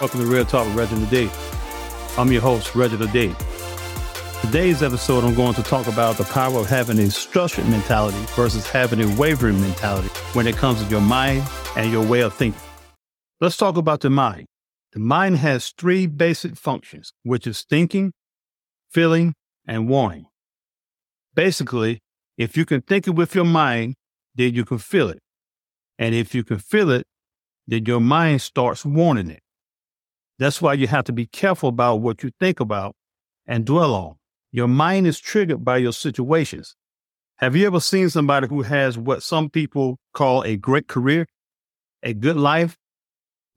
Welcome to Real Talk with Reginald I'm your host, Reginald D. Today's episode, I'm going to talk about the power of having a structured mentality versus having a wavering mentality when it comes to your mind and your way of thinking. Let's talk about the mind. The mind has three basic functions, which is thinking, feeling, and wanting. Basically, if you can think it with your mind, then you can feel it. And if you can feel it, then your mind starts wanting it. That's why you have to be careful about what you think about and dwell on. Your mind is triggered by your situations. Have you ever seen somebody who has what some people call a great career, a good life?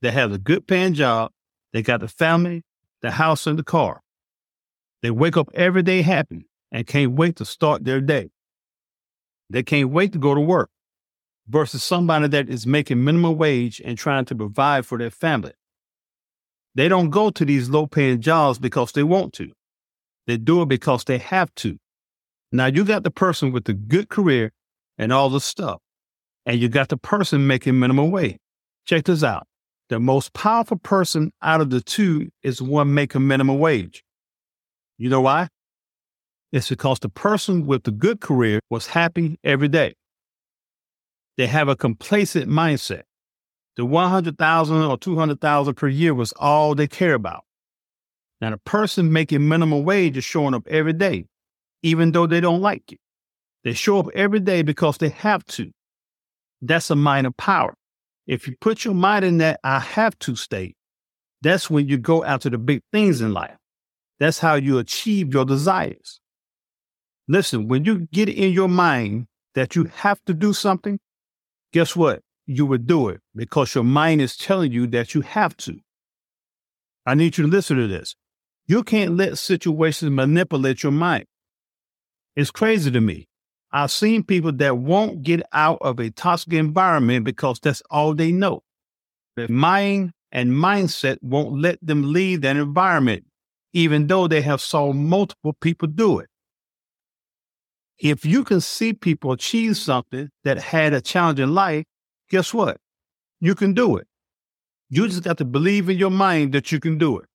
They have a good paying job. They got the family, the house, and the car. They wake up every day happy and can't wait to start their day. They can't wait to go to work versus somebody that is making minimum wage and trying to provide for their family. They don't go to these low paying jobs because they want to. They do it because they have to. Now you got the person with the good career and all the stuff, and you got the person making minimum wage. Check this out. The most powerful person out of the two is one making minimum wage. You know why? It's because the person with the good career was happy every day. They have a complacent mindset. The 100,000 or 200,000 per year was all they care about. Now, the person making minimum wage is showing up every day, even though they don't like it. They show up every day because they have to. That's a mind of power. If you put your mind in that I have to state, that's when you go after the big things in life. That's how you achieve your desires. Listen, when you get in your mind that you have to do something, guess what? You would do it because your mind is telling you that you have to. I need you to listen to this. You can't let situations manipulate your mind. It's crazy to me. I've seen people that won't get out of a toxic environment because that's all they know. Their mind and mindset won't let them leave that environment, even though they have saw multiple people do it. If you can see people achieve something that had a challenging life, guess what? You can do it. You just got to believe in your mind that you can do it.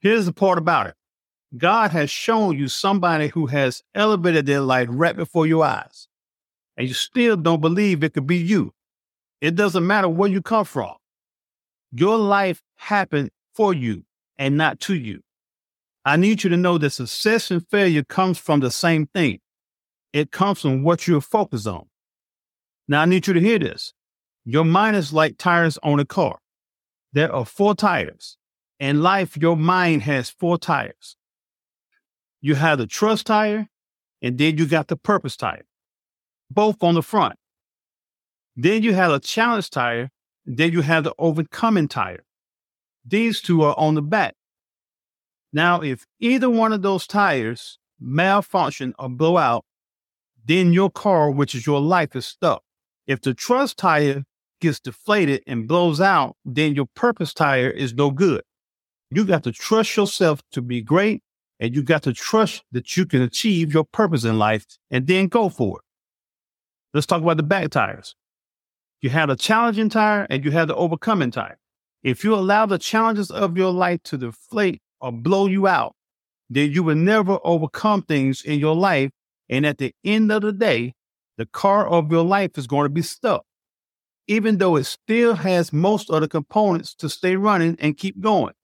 Here's the part about it God has shown you somebody who has elevated their life right before your eyes, and you still don't believe it could be you. It doesn't matter where you come from. Your life happened for you and not to you. I need you to know that success and failure comes from the same thing. It comes from what you're focused on. Now, I need you to hear this. Your mind is like tires on a car. There are four tires. In life, your mind has four tires. You have the trust tire, and then you got the purpose tire, both on the front. Then you have a challenge tire, then you have the overcoming tire. These two are on the back. Now, if either one of those tires malfunction or blow out, then your car, which is your life, is stuck. If the trust tire gets deflated and blows out, then your purpose tire is no good. You got to trust yourself to be great and you got to trust that you can achieve your purpose in life and then go for it. Let's talk about the back tires. You have a challenging tire and you have the overcoming tire. If you allow the challenges of your life to deflate or blow you out, then you will never overcome things in your life. And at the end of the day, the car of your life is going to be stuck even though it still has most of the components to stay running and keep going.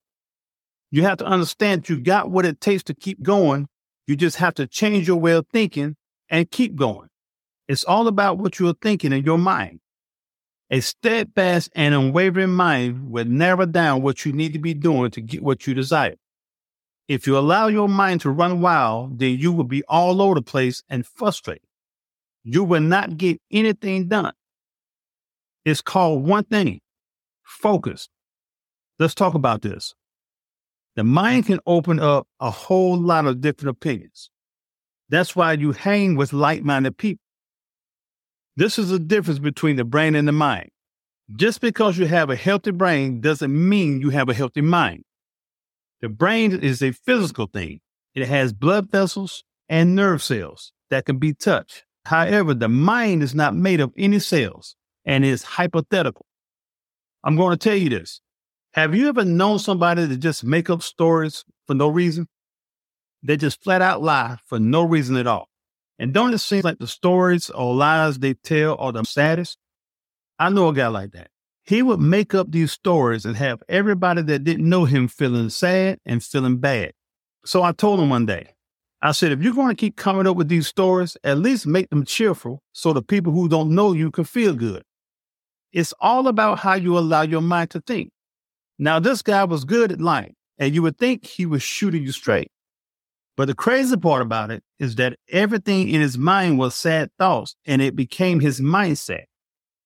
You have to understand you got what it takes to keep going. You just have to change your way of thinking and keep going. It's all about what you're thinking in your mind. A steadfast and unwavering mind will narrow down what you need to be doing to get what you desire. If you allow your mind to run wild, then you will be all over the place and frustrated. You will not get anything done. It's called one thing focus. Let's talk about this. The mind can open up a whole lot of different opinions. That's why you hang with like minded people. This is the difference between the brain and the mind. Just because you have a healthy brain doesn't mean you have a healthy mind. The brain is a physical thing, it has blood vessels and nerve cells that can be touched. However, the mind is not made of any cells and is hypothetical. I'm going to tell you this. Have you ever known somebody to just make up stories for no reason? They just flat out lie for no reason at all. And don't it seem like the stories or lies they tell are the saddest? I know a guy like that. He would make up these stories and have everybody that didn't know him feeling sad and feeling bad. So I told him one day, I said, if you're going to keep coming up with these stories, at least make them cheerful so the people who don't know you can feel good. It's all about how you allow your mind to think. Now, this guy was good at lying, and you would think he was shooting you straight. But the crazy part about it is that everything in his mind was sad thoughts and it became his mindset.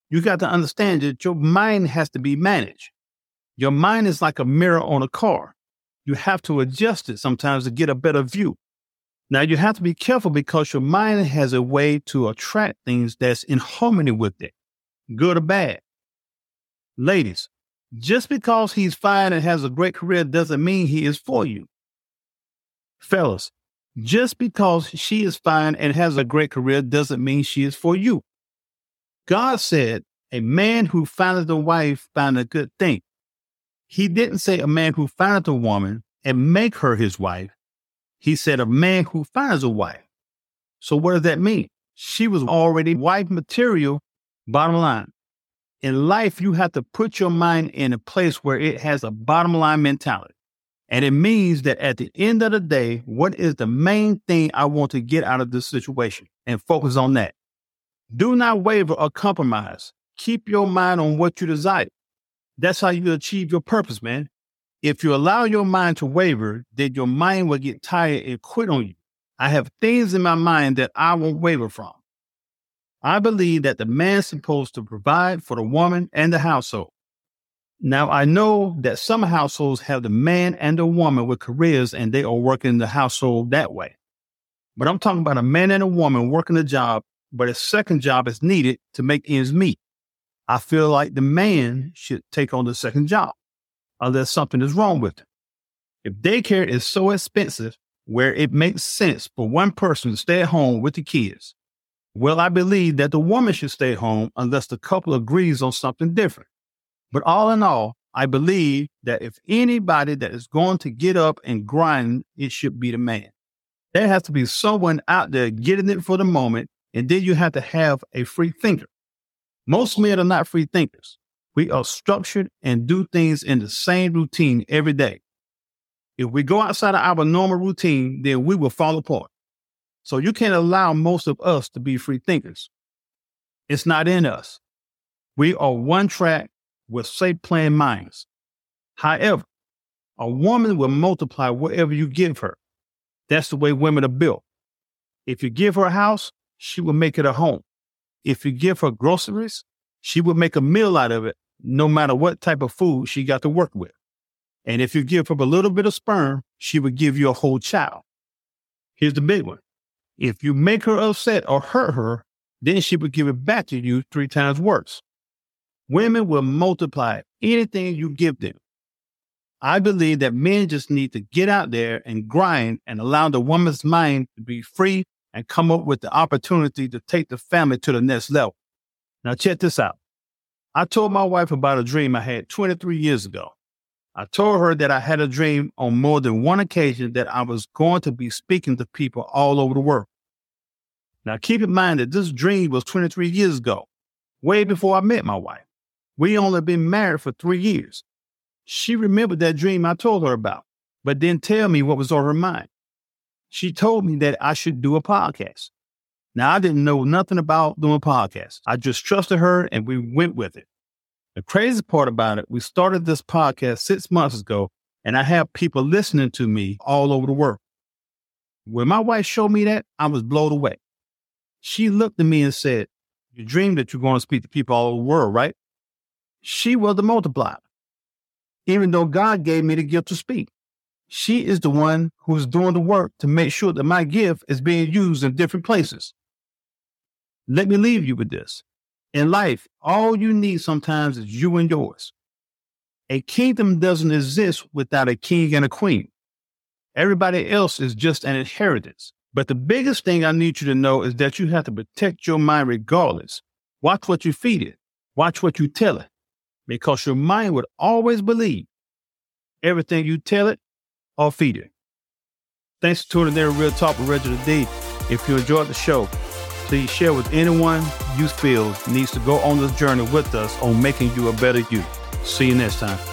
You got to understand that your mind has to be managed. Your mind is like a mirror on a car. You have to adjust it sometimes to get a better view. Now you have to be careful because your mind has a way to attract things that's in harmony with it, good or bad. Ladies, just because he's fine and has a great career doesn't mean he is for you. Fellas, just because she is fine and has a great career doesn't mean she is for you. God said, a man who findeth a wife find a good thing. He didn't say a man who findeth a woman and make her his wife. He said a man who finds a wife. So what does that mean? She was already wife material, bottom line. In life, you have to put your mind in a place where it has a bottom line mentality. And it means that at the end of the day, what is the main thing I want to get out of this situation and focus on that. Do not waver or compromise. Keep your mind on what you desire. That's how you achieve your purpose, man. If you allow your mind to waver, then your mind will get tired and quit on you. I have things in my mind that I won't waver from. I believe that the man's supposed to provide for the woman and the household. Now, I know that some households have the man and the woman with careers and they are working the household that way. But I'm talking about a man and a woman working a job, but a second job is needed to make ends meet. I feel like the man should take on the second job unless something is wrong with it. If daycare is so expensive where it makes sense for one person to stay at home with the kids, well, I believe that the woman should stay home unless the couple agrees on something different. But all in all, I believe that if anybody that is going to get up and grind, it should be the man. There has to be someone out there getting it for the moment, and then you have to have a free thinker. Most men are not free thinkers. We are structured and do things in the same routine every day. If we go outside of our normal routine, then we will fall apart. So you can't allow most of us to be free thinkers. It's not in us. We are one track with safe plan minds. However, a woman will multiply whatever you give her. That's the way women are built. If you give her a house, she will make it a home. If you give her groceries, she will make a meal out of it, no matter what type of food she got to work with. And if you give her a little bit of sperm, she will give you a whole child. Here's the big one. If you make her upset or hurt her, then she will give it back to you three times worse. Women will multiply anything you give them. I believe that men just need to get out there and grind and allow the woman's mind to be free and come up with the opportunity to take the family to the next level. Now, check this out. I told my wife about a dream I had 23 years ago. I told her that I had a dream on more than one occasion that I was going to be speaking to people all over the world. Now, keep in mind that this dream was 23 years ago, way before I met my wife. We only been married for three years. She remembered that dream I told her about, but didn't tell me what was on her mind. She told me that I should do a podcast. Now, I didn't know nothing about doing podcasts. I just trusted her and we went with it. The crazy part about it, we started this podcast six months ago, and I have people listening to me all over the world. When my wife showed me that, I was blown away. She looked at me and said, You dreamed that you're going to speak to people all over the world, right? She was the multiplier, even though God gave me the gift to speak. She is the one who's doing the work to make sure that my gift is being used in different places. Let me leave you with this. In life, all you need sometimes is you and yours. A kingdom doesn't exist without a king and a queen. Everybody else is just an inheritance. But the biggest thing I need you to know is that you have to protect your mind regardless. Watch what you feed it. Watch what you tell it because your mind would always believe everything you tell it or feed it. Thanks for tuning in to Real Talk with Reginald D. If you enjoyed the show, please share with anyone you feel needs to go on this journey with us on making you a better you. See you next time.